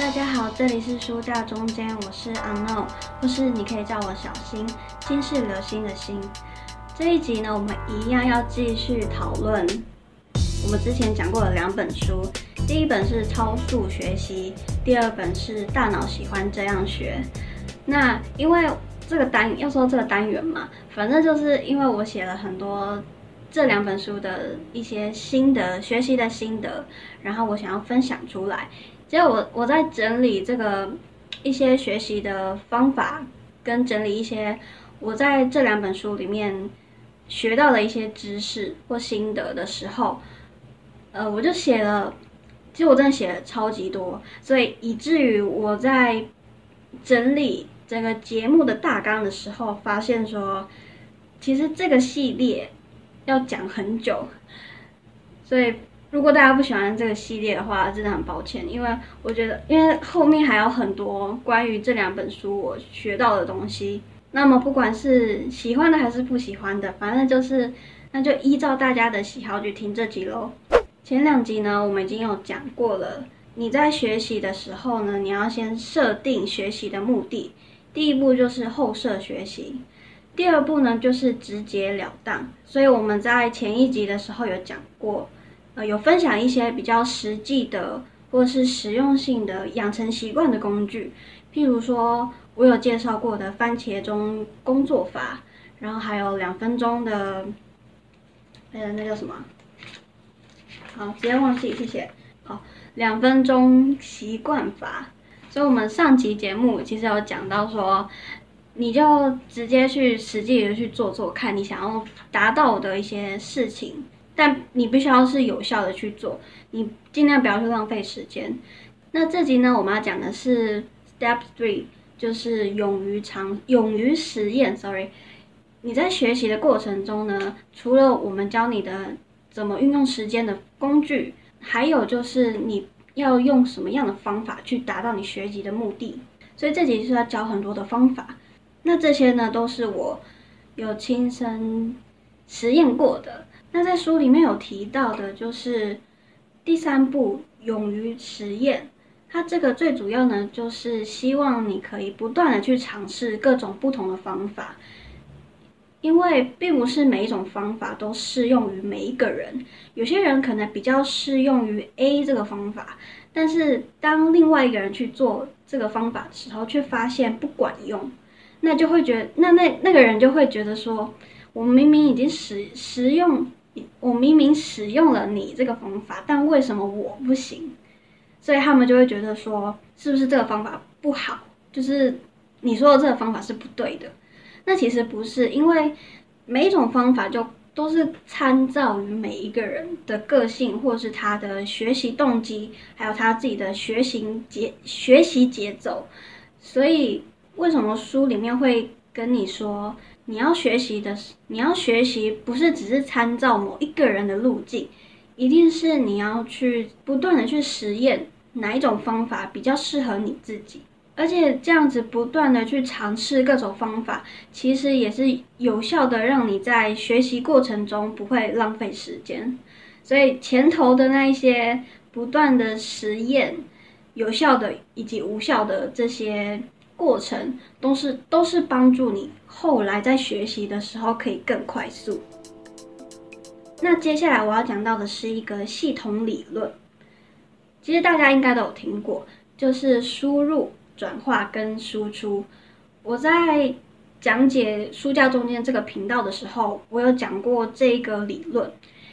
大家好，这里是书架中间，我是 Unknown，或是你可以叫我小新，新是流星的星。这一集呢，我们一样要继续讨论我们之前讲过的两本书，第一本是超速学习，第二本是大脑喜欢这样学。那因为这个单要说这个单元嘛，反正就是因为我写了很多这两本书的一些心得，学习的心得，然后我想要分享出来。结果我我在整理这个一些学习的方法，跟整理一些我在这两本书里面学到的一些知识或心得的时候，呃，我就写了，其实我真的写了超级多，所以以至于我在整理整个节目的大纲的时候，发现说，其实这个系列要讲很久，所以。如果大家不喜欢这个系列的话，真的很抱歉，因为我觉得，因为后面还有很多关于这两本书我学到的东西。那么不管是喜欢的还是不喜欢的，反正就是，那就依照大家的喜好去听这集喽。前两集呢，我们已经有讲过了。你在学习的时候呢，你要先设定学习的目的。第一步就是后设学习，第二步呢就是直截了当。所以我们在前一集的时候有讲过。有分享一些比较实际的或者是实用性的养成习惯的工具，譬如说我有介绍过的番茄钟工作法，然后还有两分钟的，呃，那叫什么？好，直接忘记，谢谢。好，两分钟习惯法。所以，我们上期节目其实有讲到说，你就直接去实际的去做做看，你想要达到的一些事情。但你必须要是有效的去做，你尽量不要去浪费时间。那这集呢，我们要讲的是 Step Three，就是勇于尝、勇于实验。Sorry，你在学习的过程中呢，除了我们教你的怎么运用时间的工具，还有就是你要用什么样的方法去达到你学习的目的。所以这集是要教很多的方法。那这些呢，都是我有亲身实验过的。那在书里面有提到的，就是第三步，勇于实验。它这个最主要呢，就是希望你可以不断的去尝试各种不同的方法，因为并不是每一种方法都适用于每一个人。有些人可能比较适用于 A 这个方法，但是当另外一个人去做这个方法的时候，却发现不管用，那就会觉得，那那那个人就会觉得说，我明明已经实实用。我明明使用了你这个方法，但为什么我不行？所以他们就会觉得说，是不是这个方法不好？就是你说的这个方法是不对的。那其实不是，因为每一种方法就都是参照于每一个人的个性，或是他的学习动机，还有他自己的学习节学习节奏。所以为什么书里面会跟你说？你要学习的，你要学习不是只是参照某一个人的路径，一定是你要去不断的去实验哪一种方法比较适合你自己，而且这样子不断的去尝试各种方法，其实也是有效的，让你在学习过程中不会浪费时间。所以前头的那一些不断的实验，有效的以及无效的这些。过程都是都是帮助你后来在学习的时候可以更快速。那接下来我要讲到的是一个系统理论，其实大家应该都有听过，就是输入、转化跟输出。我在讲解书架中间这个频道的时候，我有讲过这个理论，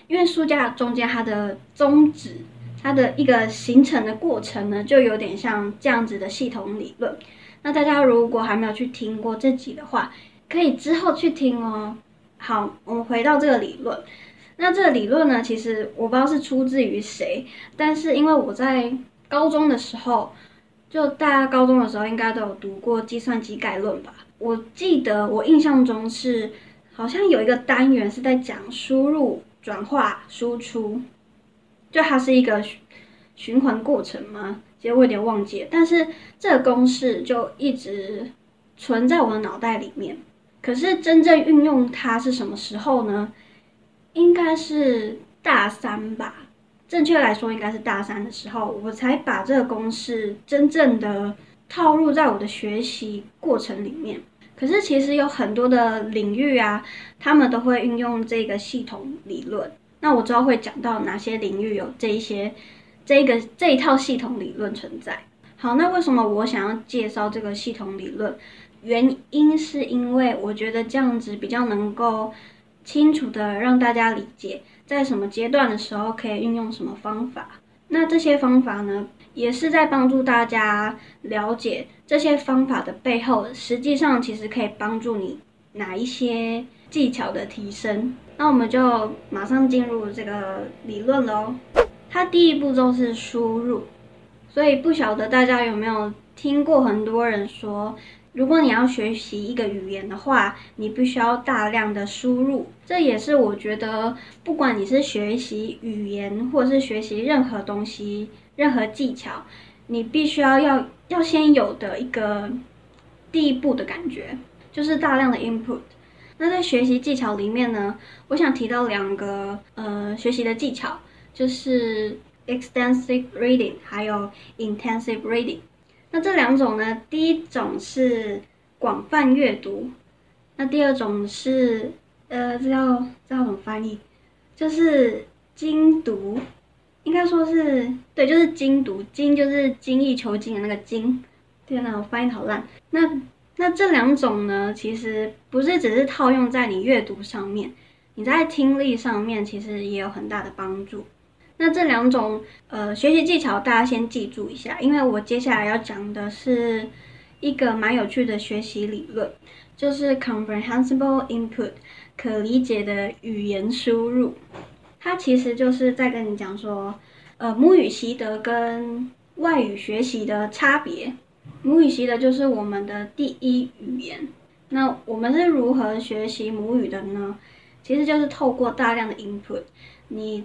因为书架中间它的宗旨，它的一个形成的过程呢，就有点像这样子的系统理论。那大家如果还没有去听过这集的话，可以之后去听哦。好，我们回到这个理论。那这个理论呢，其实我不知道是出自于谁，但是因为我在高中的时候，就大家高中的时候应该都有读过计算机概论吧？我记得我印象中是好像有一个单元是在讲输入、转化、输出，就它是一个循环过程吗？其实我有点忘记了，但是这个公式就一直存在我的脑袋里面。可是真正运用它是什么时候呢？应该是大三吧。正确来说应该是大三的时候，我才把这个公式真正的套入在我的学习过程里面。可是其实有很多的领域啊，他们都会运用这个系统理论。那我之后会讲到哪些领域有这一些这个这一套系统理论存在。好，那为什么我想要介绍这个系统理论？原因是因为我觉得这样子比较能够清楚的让大家理解，在什么阶段的时候可以运用什么方法。那这些方法呢？也是在帮助大家了解这些方法的背后，实际上其实可以帮助你哪一些技巧的提升。那我们就马上进入这个理论喽。它第一步骤是输入，所以不晓得大家有没有听过很多人说，如果你要学习一个语言的话，你必须要大量的输入。这也是我觉得，不管你是学习语言，或者是学习任何东西。任何技巧，你必须要要要先有的一个第一步的感觉，就是大量的 input。那在学习技巧里面呢，我想提到两个呃学习的技巧，就是 extensive reading 还有 intensive reading。那这两种呢，第一种是广泛阅读，那第二种是呃这叫这叫怎么翻译？就是精读。应该说是对，就是精读，精就是精益求精的那个精。天哪，我翻译好烂。那那这两种呢，其实不是只是套用在你阅读上面，你在听力上面其实也有很大的帮助。那这两种呃学习技巧，大家先记住一下，因为我接下来要讲的是一个蛮有趣的学习理论，就是 comprehensible input，可理解的语言输入。它其实就是在跟你讲说，呃，母语习得跟外语学习的差别。母语习得就是我们的第一语言。那我们是如何学习母语的呢？其实就是透过大量的 input，你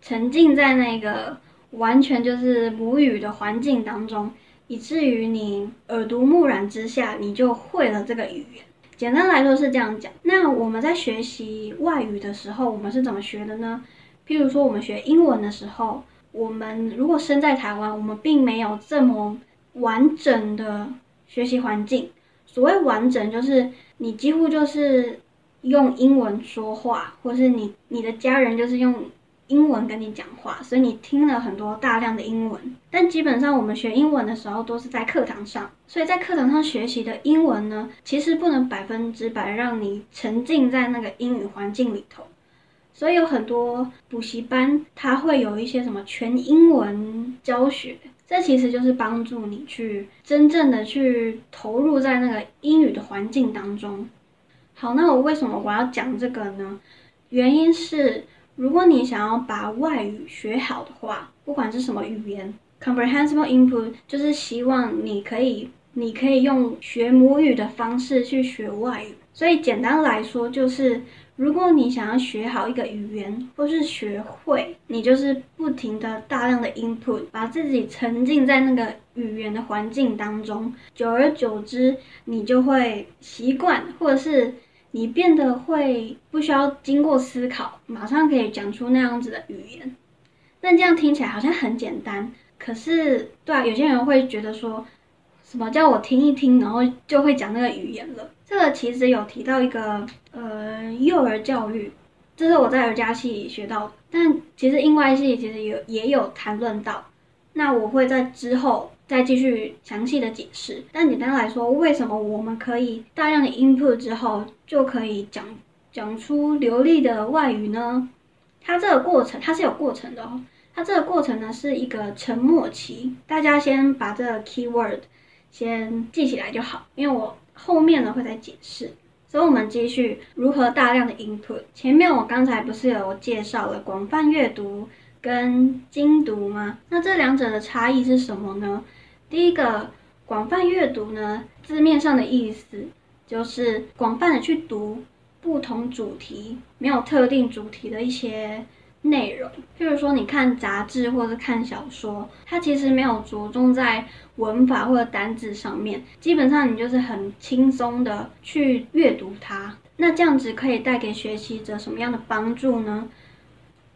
沉浸在那个完全就是母语的环境当中，以至于你耳濡目染之下，你就会了这个语言。简单来说是这样讲。那我们在学习外语的时候，我们是怎么学的呢？譬如说，我们学英文的时候，我们如果身在台湾，我们并没有这么完整的学习环境。所谓完整，就是你几乎就是用英文说话，或是你你的家人就是用英文跟你讲话，所以你听了很多大量的英文。但基本上，我们学英文的时候都是在课堂上，所以在课堂上学习的英文呢，其实不能百分之百让你沉浸在那个英语环境里头。所以有很多补习班，它会有一些什么全英文教学，这其实就是帮助你去真正的去投入在那个英语的环境当中。好，那我为什么我要讲这个呢？原因是，如果你想要把外语学好的话，不管是什么语言，comprehensible input 就是希望你可以，你可以用学母语的方式去学外语。所以简单来说就是。如果你想要学好一个语言，或是学会，你就是不停的大量的 input，把自己沉浸在那个语言的环境当中，久而久之，你就会习惯，或者是你变得会不需要经过思考，马上可以讲出那样子的语言。但这样听起来好像很简单，可是对啊，有些人会觉得说。什么叫我听一听，然后就会讲那个语言了？这个其实有提到一个呃幼儿教育，这是我在儿家系学到的。但其实英外系其实有也有谈论到，那我会在之后再继续详细的解释。但简单来说，为什么我们可以大量的 input 之后就可以讲讲出流利的外语呢？它这个过程它是有过程的哦。它这个过程呢是一个沉默期，大家先把这个 keyword。先记起来就好，因为我后面呢会再解释。所以，我们继续如何大量的 input。前面我刚才不是有介绍了广泛阅读跟精读吗？那这两者的差异是什么呢？第一个，广泛阅读呢，字面上的意思就是广泛的去读不同主题、没有特定主题的一些。内容，譬如说你看杂志或者看小说，它其实没有着重在文法或者单字上面，基本上你就是很轻松的去阅读它。那这样子可以带给学习者什么样的帮助呢？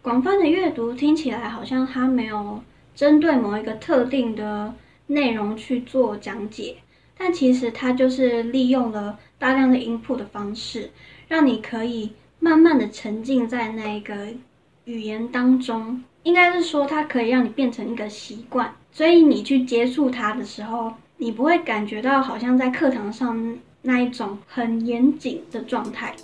广泛的阅读听起来好像它没有针对某一个特定的内容去做讲解，但其实它就是利用了大量的 input 的方式，让你可以慢慢的沉浸在那个语言当中。应该是说，它可以让你变成一个习惯，所以你去接触它的时候，你不会感觉到好像在课堂上那一种很严谨的状态。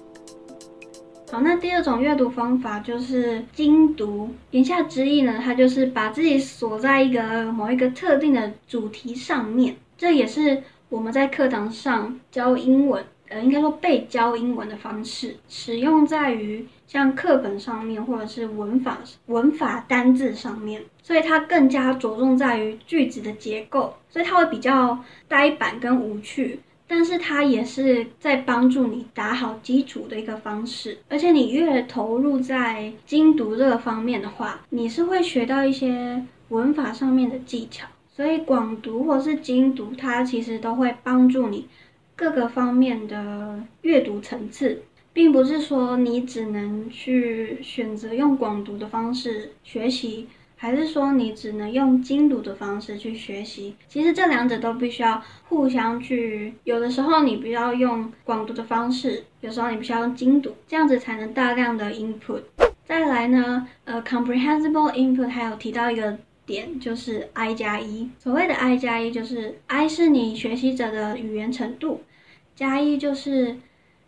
好，那第二种阅读方法就是精读。言下之意呢，它就是把自己锁在一个某一个特定的主题上面。这也是我们在课堂上教英文，呃，应该说被教英文的方式，使用在于像课本上面或者是文法文法单字上面。所以它更加着重在于句子的结构，所以它会比较呆板跟无趣。但是它也是在帮助你打好基础的一个方式，而且你越投入在精读这个方面的话，你是会学到一些文法上面的技巧。所以广读或是精读，它其实都会帮助你各个方面的阅读层次，并不是说你只能去选择用广读的方式学习。还是说你只能用精读的方式去学习？其实这两者都必须要互相去。有的时候你不要用广读的方式，有时候你必须要用精读，这样子才能大量的 input。再来呢，呃，comprehensible input 还有提到一个点，就是 I 加一。所谓的 I 加一，就是 I 是你学习者的语言程度，加一就是。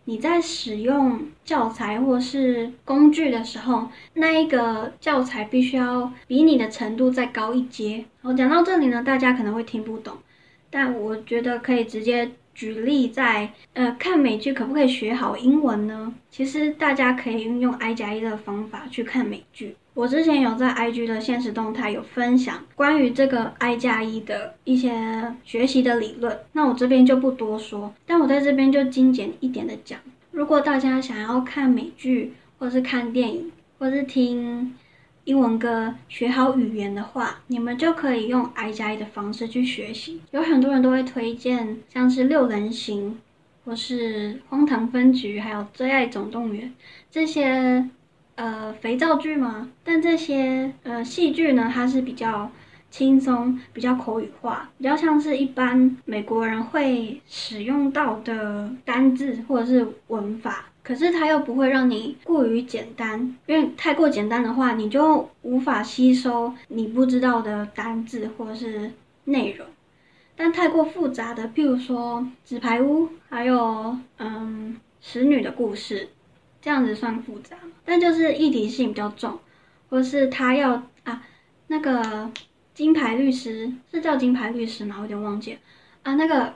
你在使用教材或是工具的时候，那一个教材必须要比你的程度再高一阶。我讲到这里呢，大家可能会听不懂，但我觉得可以直接举例，在呃看美剧可不可以学好英文呢？其实大家可以运用 I 加一的方法去看美剧。我之前有在 IG 的现实动态有分享关于这个 I 加一的一些学习的理论，那我这边就不多说，但我在这边就精简一点的讲。如果大家想要看美剧，或是看电影，或是听英文歌学好语言的话，你们就可以用 I 加一的方式去学习。有很多人都会推荐像是六人行，或是荒唐分局，还有最爱总动员这些。呃，肥皂剧吗？但这些呃戏剧呢，它是比较轻松、比较口语化，比较像是一般美国人会使用到的单字或者是文法。可是它又不会让你过于简单，因为太过简单的话，你就无法吸收你不知道的单字或是内容。但太过复杂的，譬如说《纸牌屋》，还有嗯《使女的故事》。这样子算复杂？但就是议题性比较重，或是他要啊，那个金牌律师是叫金牌律师吗？我有点忘记啊。那个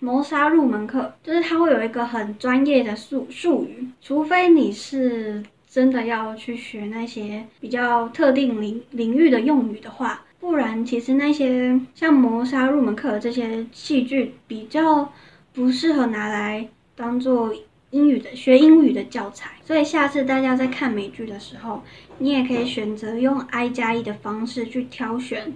谋杀入门课，就是它会有一个很专业的术术语，除非你是真的要去学那些比较特定领领域的用语的话，不然其实那些像谋杀入门课这些戏剧比较不适合拿来当做。英语的学英语的教材，所以下次大家在看美剧的时候，你也可以选择用 I 加一的方式去挑选，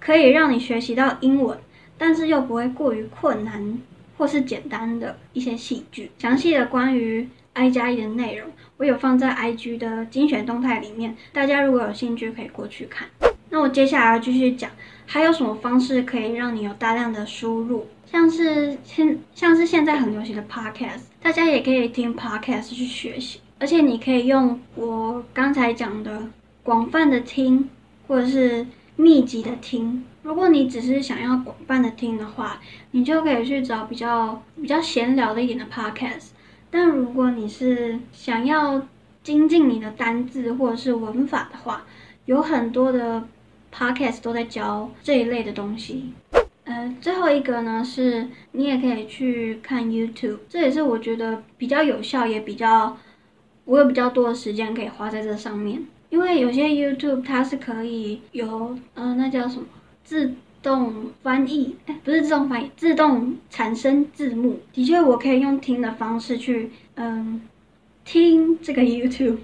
可以让你学习到英文，但是又不会过于困难或是简单的一些戏剧。详细的关于 I 加一的内容，我有放在 IG 的精选动态里面，大家如果有兴趣可以过去看。那我接下来要继续讲，还有什么方式可以让你有大量的输入？像是现像是现在很流行的 podcast，大家也可以听 podcast 去学习，而且你可以用我刚才讲的广泛的听，或者是密集的听。如果你只是想要广泛的听的话，你就可以去找比较比较闲聊的一点的 podcast。但如果你是想要精进你的单字或者是文法的话，有很多的 podcast 都在教这一类的东西。呃，最后一个呢，是你也可以去看 YouTube，这也是我觉得比较有效，也比较我有比较多的时间可以花在这上面。因为有些 YouTube 它是可以有，呃，那叫什么自动翻译？不是自动翻译，自动产生字幕。的确，我可以用听的方式去，嗯，听这个 YouTube。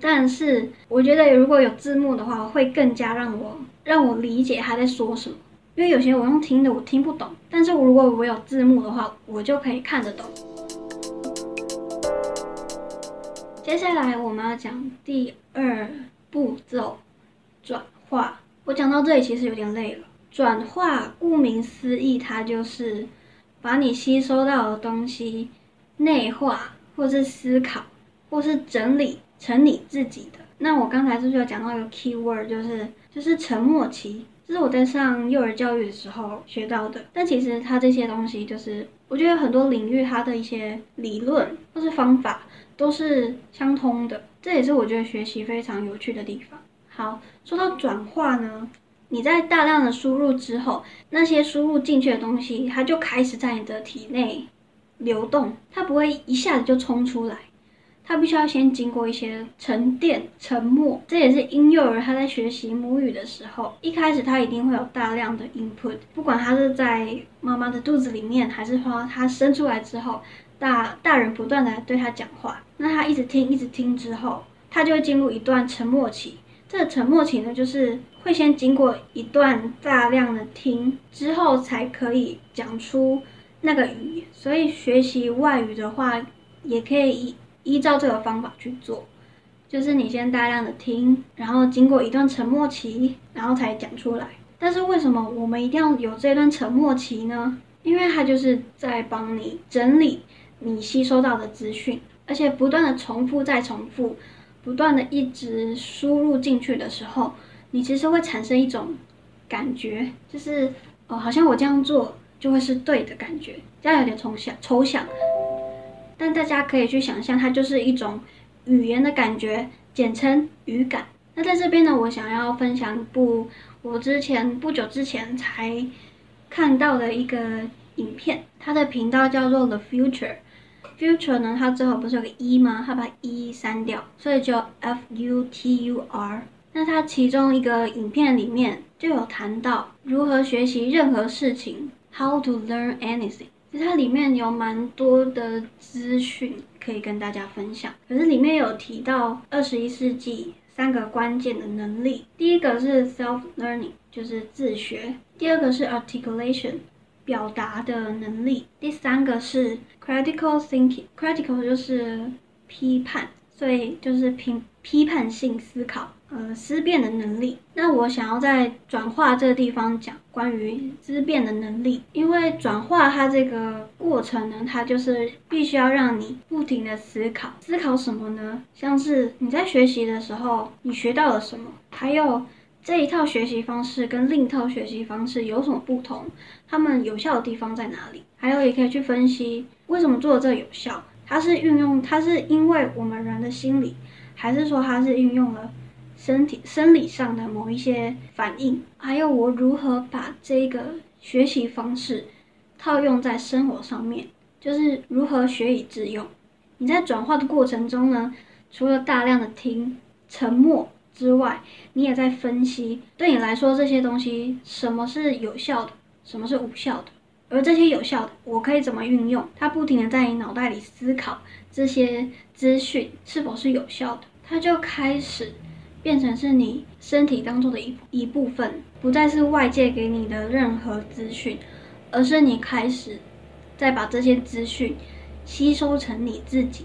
但是我觉得如果有字幕的话，会更加让我让我理解他在说什么。因为有些我用听的我听不懂，但是如果我有字幕的话，我就可以看得懂。接下来我们要讲第二步骤，转化。我讲到这里其实有点累了。转化，顾名思义，它就是把你吸收到的东西内化，或是思考，或是整理成你自己的。那我刚才是不是有讲到一个 key word，就是就是沉默期，这是我在上幼儿教育的时候学到的。但其实它这些东西，就是我觉得很多领域它的一些理论或是方法都是相通的，这也是我觉得学习非常有趣的地方。好，说到转化呢。你在大量的输入之后，那些输入进去的东西，它就开始在你的体内流动，它不会一下子就冲出来，它必须要先经过一些沉淀、沉默。这也是婴幼儿他在学习母语的时候，一开始他一定会有大量的 input，不管他是在妈妈的肚子里面，还是说他生出来之后，大大人不断的对他讲话，那他一直听、一直听之后，他就会进入一段沉默期。这个沉默期呢，就是会先经过一段大量的听之后，才可以讲出那个语言。所以学习外语的话，也可以依依照这个方法去做，就是你先大量的听，然后经过一段沉默期，然后才讲出来。但是为什么我们一定要有这段沉默期呢？因为它就是在帮你整理你吸收到的资讯，而且不断的重复再重复。不断的一直输入进去的时候，你其实会产生一种感觉，就是哦，好像我这样做就会是对的感觉，这样有点抽象抽象。但大家可以去想象，它就是一种语言的感觉，简称语感。那在这边呢，我想要分享一部我之前不久之前才看到的一个影片，它的频道叫做 The Future。Future 呢，它最后不是有个 e 吗？它把 e 删掉，所以就 f u t u r。那它其中一个影片里面就有谈到如何学习任何事情，how to learn anything。其实它里面有蛮多的资讯可以跟大家分享。可是里面有提到二十一世纪三个关键的能力，第一个是 self learning，就是自学；第二个是 articulation。表达的能力，第三个是 critical thinking，critical 就是批判，所以就是批批判性思考，呃，思辨的能力。那我想要在转化这个地方讲关于思辨的能力，因为转化它这个过程呢，它就是必须要让你不停的思考，思考什么呢？像是你在学习的时候，你学到了什么，还有。这一套学习方式跟另一套学习方式有什么不同？他们有效的地方在哪里？还有也可以去分析为什么做这有效？它是运用它是因为我们人的心理，还是说它是运用了身体生理上的某一些反应？还有我如何把这个学习方式套用在生活上面？就是如何学以致用？你在转化的过程中呢？除了大量的听、沉默。之外，你也在分析，对你来说这些东西什么是有效的，什么是无效的，而这些有效的，我可以怎么运用？它不停的在你脑袋里思考这些资讯是否是有效的，它就开始变成是你身体当中的一一部分，不再是外界给你的任何资讯，而是你开始再把这些资讯吸收成你自己。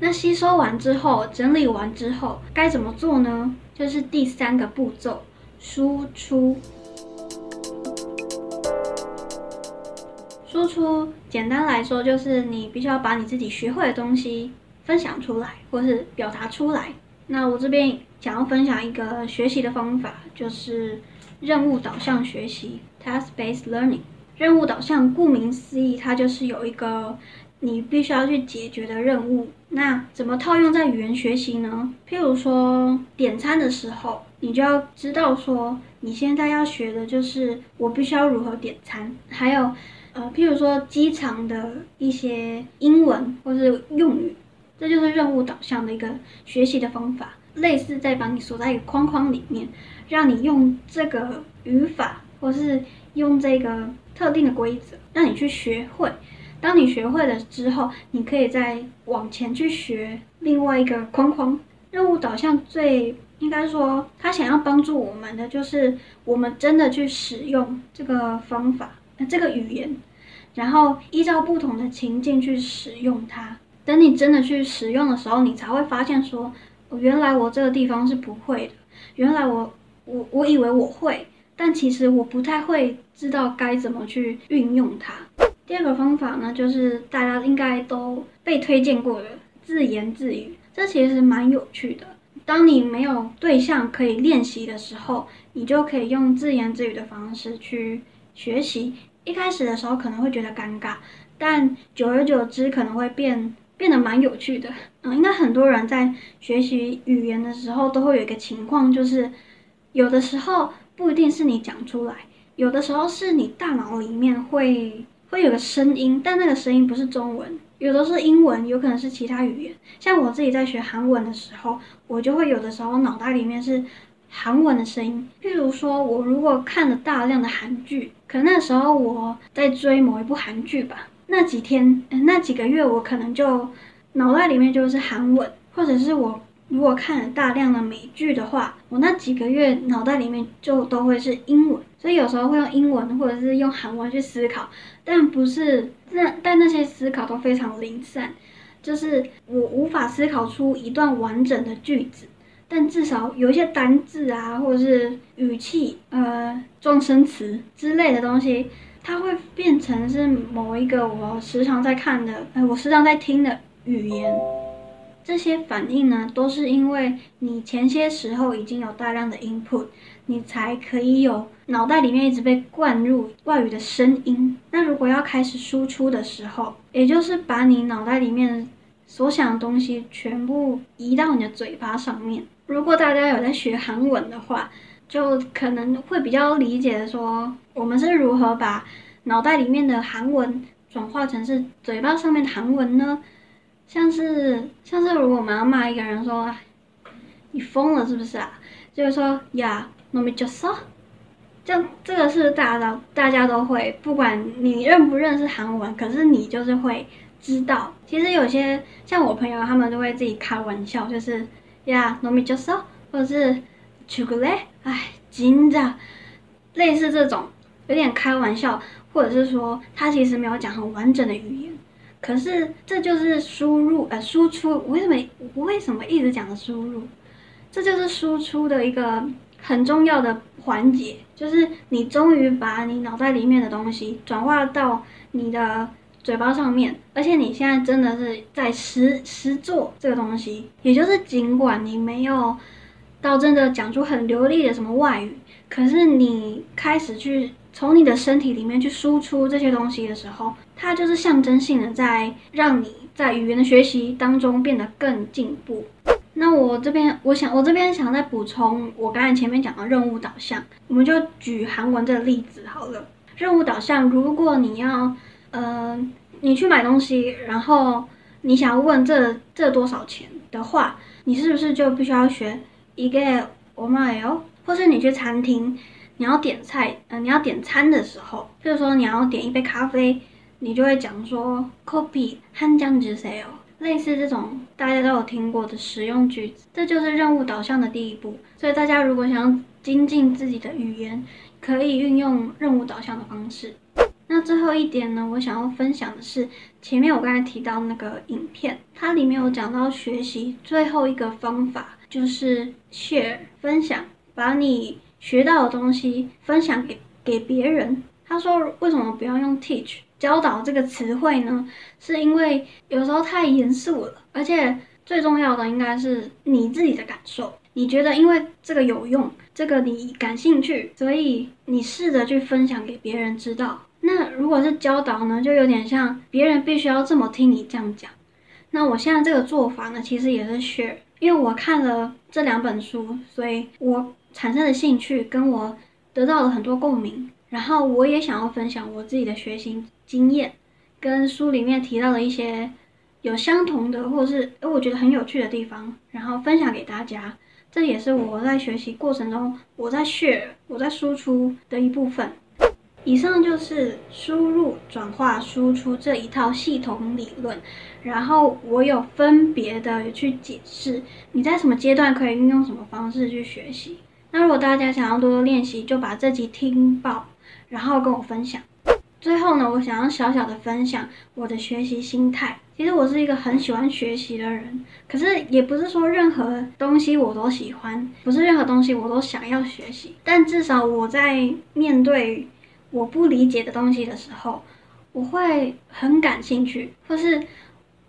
那吸收完之后，整理完之后，该怎么做呢？就是第三个步骤，输出。输出简单来说，就是你必须要把你自己学会的东西分享出来，或是表达出来。那我这边想要分享一个学习的方法，就是任务导向学习 （task-based learning）。任务导向，顾名思义，它就是有一个你必须要去解决的任务。那怎么套用在语言学习呢？譬如说点餐的时候，你就要知道说，你现在要学的就是我必须要如何点餐。还有，呃，譬如说机场的一些英文或是用语，这就是任务导向的一个学习的方法，类似在把你锁在一个框框里面，让你用这个语法或是用这个特定的规则，让你去学会。当你学会了之后，你可以再往前去学另外一个框框。任务导向最应该说，他想要帮助我们的就是我们真的去使用这个方法、这个语言，然后依照不同的情境去使用它。等你真的去使用的时候，你才会发现说，原来我这个地方是不会的，原来我我我以为我会，但其实我不太会知道该怎么去运用它。第二个方法呢，就是大家应该都被推荐过的自言自语，这其实蛮有趣的。当你没有对象可以练习的时候，你就可以用自言自语的方式去学习。一开始的时候可能会觉得尴尬，但久而久之可能会变变得蛮有趣的。嗯，应该很多人在学习语言的时候都会有一个情况，就是有的时候不一定是你讲出来，有的时候是你大脑里面会会有个声音，但那个声音不是中文，有的是英文，有可能是其他语言。像我自己在学韩文的时候，我就会有的时候脑袋里面是。韩文的声音，譬如说，我如果看了大量的韩剧，可那时候我在追某一部韩剧吧，那几天、那几个月，我可能就脑袋里面就是韩文，或者是我如果看了大量的美剧的话，我那几个月脑袋里面就都会是英文，所以有时候会用英文或者是用韩文去思考，但不是那但那些思考都非常零散，就是我无法思考出一段完整的句子。但至少有一些单字啊，或者是语气、呃，状声词之类的东西，它会变成是某一个我时常在看的，呃，我时常在听的语言。这些反应呢，都是因为你前些时候已经有大量的 input，你才可以有脑袋里面一直被灌入外语的声音。那如果要开始输出的时候，也就是把你脑袋里面所想的东西全部移到你的嘴巴上面。如果大家有在学韩文的话，就可能会比较理解说，我们是如何把脑袋里面的韩文转化成是嘴巴上面的韩文呢？像是像是如果我们要骂一个人说，你疯了是不是啊？就是说呀，那么就说，这这个是大家大家都会，不管你认不认识韩文，可是你就是会知道。其实有些像我朋友，他们都会自己开玩笑，就是。呀，糯米就是或者是巧克力，哎，金的，类似这种有点开玩笑，或者是说他其实没有讲很完整的语言，可是这就是输入呃输出，为什么我为什么一直讲的输入？这就是输出的一个很重要的环节，就是你终于把你脑袋里面的东西转化到你的。嘴巴上面，而且你现在真的是在实实做这个东西，也就是尽管你没有到真的讲出很流利的什么外语，可是你开始去从你的身体里面去输出这些东西的时候，它就是象征性的在让你在语言的学习当中变得更进步。那我这边，我想我这边想再补充我刚才前面讲的任务导向，我们就举韩文这个例子好了。任务导向，如果你要。嗯，你去买东西，然后你想要问这这多少钱的话，你是不是就必须要学一个我买哦？或是你去餐厅，你要点菜，嗯，你要点餐的时候，比如说你要点一杯咖啡，你就会讲说 copy 汉江之 s a l 类似这种大家都有听过的实用句子，这就是任务导向的第一步。所以大家如果想要精进自己的语言，可以运用任务导向的方式。那最后一点呢，我想要分享的是，前面我刚才提到那个影片，它里面有讲到学习最后一个方法就是 share 分享，把你学到的东西分享给给别人。他说为什么不要用 teach 教导这个词汇呢？是因为有时候太严肃了，而且最重要的应该是你自己的感受。你觉得因为这个有用，这个你感兴趣，所以你试着去分享给别人知道。那如果是教导呢，就有点像别人必须要这么听你这样讲。那我现在这个做法呢，其实也是 share，因为我看了这两本书，所以我产生的兴趣跟我得到了很多共鸣，然后我也想要分享我自己的学习经验，跟书里面提到的一些有相同的或者是诶我觉得很有趣的地方，然后分享给大家。这也是我在学习过程中我在 share 我在输出的一部分。以上就是输入、转化、输出这一套系统理论，然后我有分别的去解释你在什么阶段可以运用什么方式去学习。那如果大家想要多多练习，就把这集听爆，然后跟我分享。最后呢，我想要小小的分享我的学习心态。其实我是一个很喜欢学习的人，可是也不是说任何东西我都喜欢，不是任何东西我都想要学习。但至少我在面对我不理解的东西的时候，我会很感兴趣，或是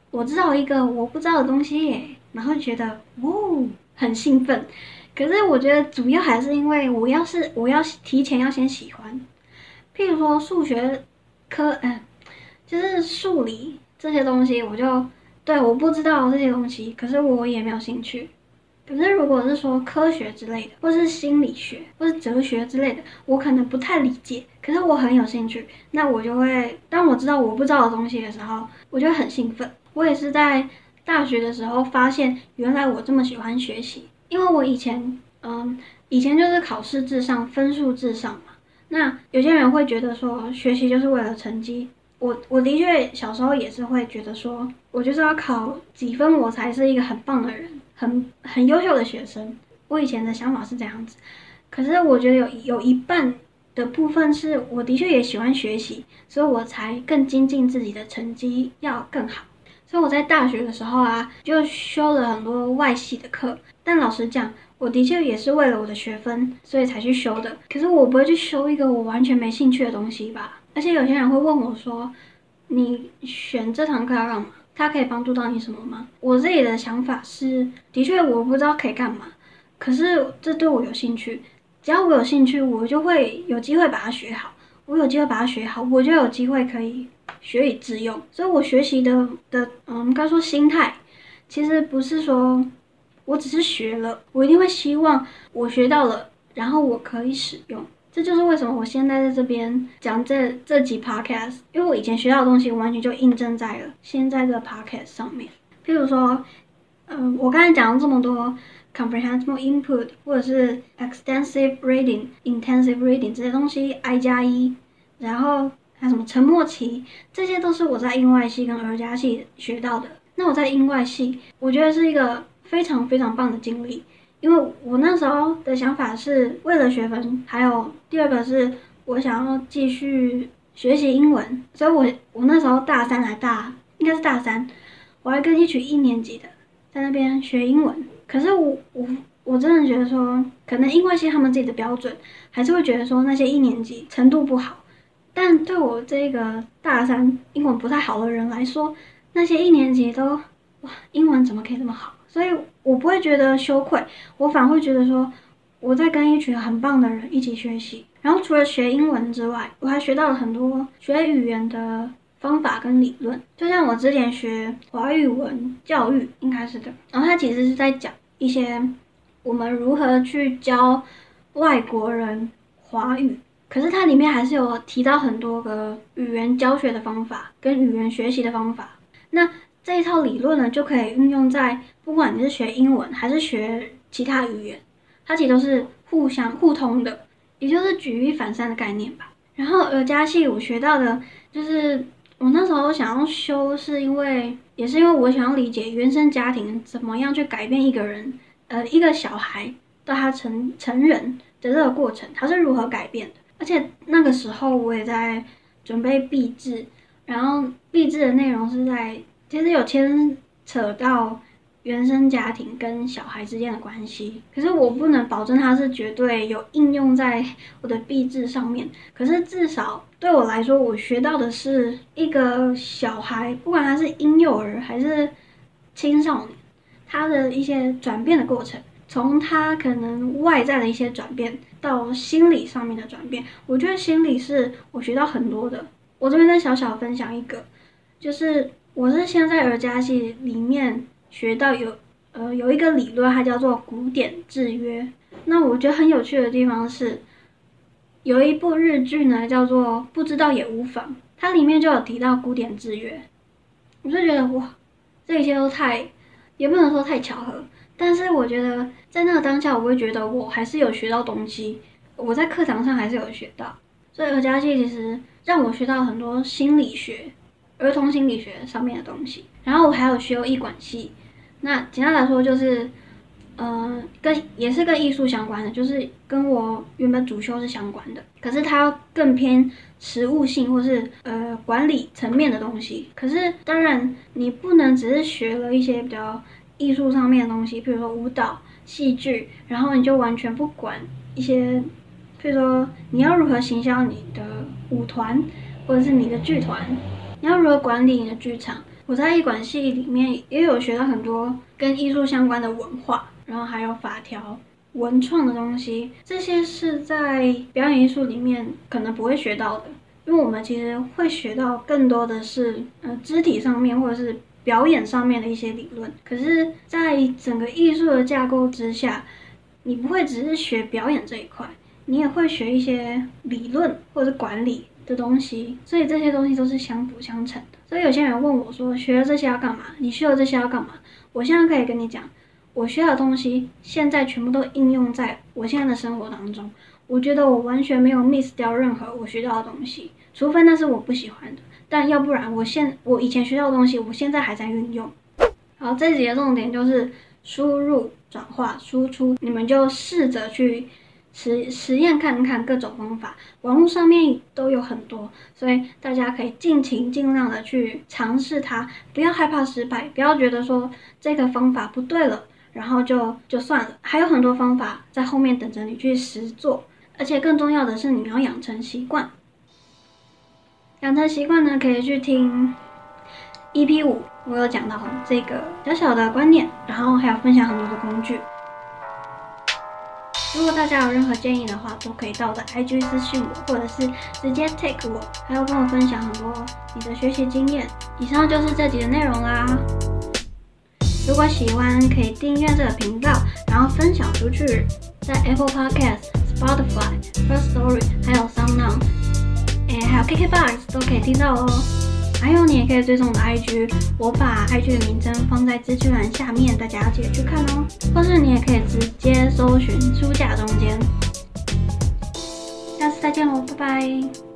我知道一个我不知道的东西，然后觉得哦很兴奋。可是我觉得主要还是因为我要是我要提前要先喜欢，譬如说数学科，嗯，就是数理这些东西，我就对我不知道这些东西，可是我也没有兴趣。可是如果是说科学之类的，或是心理学，或是哲学之类的，我可能不太理解，可是我很有兴趣，那我就会当我知道我不知道的东西的时候，我就很兴奋。我也是在大学的时候发现，原来我这么喜欢学习。因为我以前，嗯，以前就是考试至上，分数至上嘛。那有些人会觉得说，学习就是为了成绩。我我的确小时候也是会觉得说，我就是要考几分，我才是一个很棒的人，很很优秀的学生。我以前的想法是这样子。可是我觉得有有一半的部分是我的确也喜欢学习，所以我才更精进自己的成绩要更好。所以我在大学的时候啊，就修了很多外系的课。但老实讲，我的确也是为了我的学分，所以才去修的。可是我不会去修一个我完全没兴趣的东西吧？而且有些人会问我说：“你选这堂课要干嘛？它可以帮助到你什么吗？”我自己的想法是，的确我不知道可以干嘛，可是这对我有兴趣。只要我有兴趣，我就会有机会把它学好。我有机会把它学好，我就有机会可以。学以致用，所以我学习的的，嗯，该说心态，其实不是说我只是学了，我一定会希望我学到了，然后我可以使用。这就是为什么我现在在这边讲这这几 podcast，因为我以前学到的东西完全就印证在了现在的 podcast 上面。譬如说，嗯，我刚才讲了这么多 comprehensive input 或者是 extensive reading、intensive reading 这些东西，I 加一，然后。还有什么沉默期，这些都是我在英外系跟儿家系学到的。那我在英外系，我觉得是一个非常非常棒的经历，因为我那时候的想法是为了学分，还有第二个是我想要继续学习英文，所以我我那时候大三还大，应该是大三，我还跟一群一年级的在那边学英文。可是我我我真的觉得说，可能因为是他们自己的标准，还是会觉得说那些一年级程度不好。但对我这个大三英文不太好的人来说，那些一年级都哇，英文怎么可以这么好？所以我不会觉得羞愧，我反而会觉得说我在跟一群很棒的人一起学习。然后除了学英文之外，我还学到了很多学语言的方法跟理论。就像我之前学华语文教育，应该是的。然后它其实是在讲一些我们如何去教外国人华语。可是它里面还是有提到很多个语言教学的方法跟语言学习的方法。那这一套理论呢，就可以运用在不管你是学英文还是学其他语言，它其实都是互相互通的，也就是举一反三的概念吧。然后呃，加系我学到的就是我那时候想要修，是因为也是因为我想要理解原生家庭怎么样去改变一个人，呃，一个小孩到他成成人的这个过程，他是如何改变的。而且那个时候我也在准备毕制，然后毕制的内容是在其实有牵扯到原生家庭跟小孩之间的关系，可是我不能保证它是绝对有应用在我的毕制上面。可是至少对我来说，我学到的是一个小孩，不管他是婴幼儿还是青少年，他的一些转变的过程。从他可能外在的一些转变到心理上面的转变，我觉得心理是我学到很多的。我这边再小小分享一个，就是我是先在儿家系里面学到有呃有一个理论，它叫做古典制约。那我觉得很有趣的地方是，有一部日剧呢叫做《不知道也无妨》，它里面就有提到古典制约。我就觉得哇，这一切都太，也不能说太巧合。但是我觉得在那个当下，我会觉得我还是有学到东西，我在课堂上还是有学到。所以儿家系其实让我学到很多心理学、儿童心理学上面的东西。然后我还有学艺管系，那简单来说就是，呃，跟也是跟艺术相关的，就是跟我原本主修是相关的，可是它更偏实务性或是呃管理层面的东西。可是当然你不能只是学了一些比较艺术上面的东西，比如说舞蹈、戏剧，然后你就完全不管一些，比如说你要如何行销你的舞团或者是你的剧团，你要如何管理你的剧场。我在艺管系里面也有学到很多跟艺术相关的文化。然后还有法条、文创的东西，这些是在表演艺术里面可能不会学到的，因为我们其实会学到更多的是呃肢体上面或者是表演上面的一些理论。可是，在整个艺术的架构之下，你不会只是学表演这一块，你也会学一些理论或者是管理的东西，所以这些东西都是相辅相成的。所以有些人问我说，学了这些要干嘛？你学了这些要干嘛？我现在可以跟你讲。我学的东西现在全部都应用在我现在的生活当中，我觉得我完全没有 miss 掉任何我学到的东西，除非那是我不喜欢的，但要不然我现我以前学到的东西，我现在还在运用。好，这几个重点就是输入、转化、输出，你们就试着去实实验看看各种方法，网络上面都有很多，所以大家可以尽情尽量的去尝试它，不要害怕失败，不要觉得说这个方法不对了。然后就就算了，还有很多方法在后面等着你去实做，而且更重要的是你要养成习惯。养成习惯呢，可以去听 EP 五，我有讲到这个小小的观念，然后还有分享很多的工具。如果大家有任何建议的话，都可以到我的 IG 私信我，或者是直接 take 我，还要跟我分享很多你的学习经验。以上就是这集的内容啦。如果喜欢，可以订阅这个频道，然后分享出去，在 Apple Podcast、Spotify、First Story，还有 SoundOn，哎，还有 KKBox 都可以听到哦。还有，你也可以追踪我的 IG，我把 IG 的名称放在资讯栏下面，大家要记得去看哦。或是你也可以直接搜寻书架中间。下次再见喽，拜拜。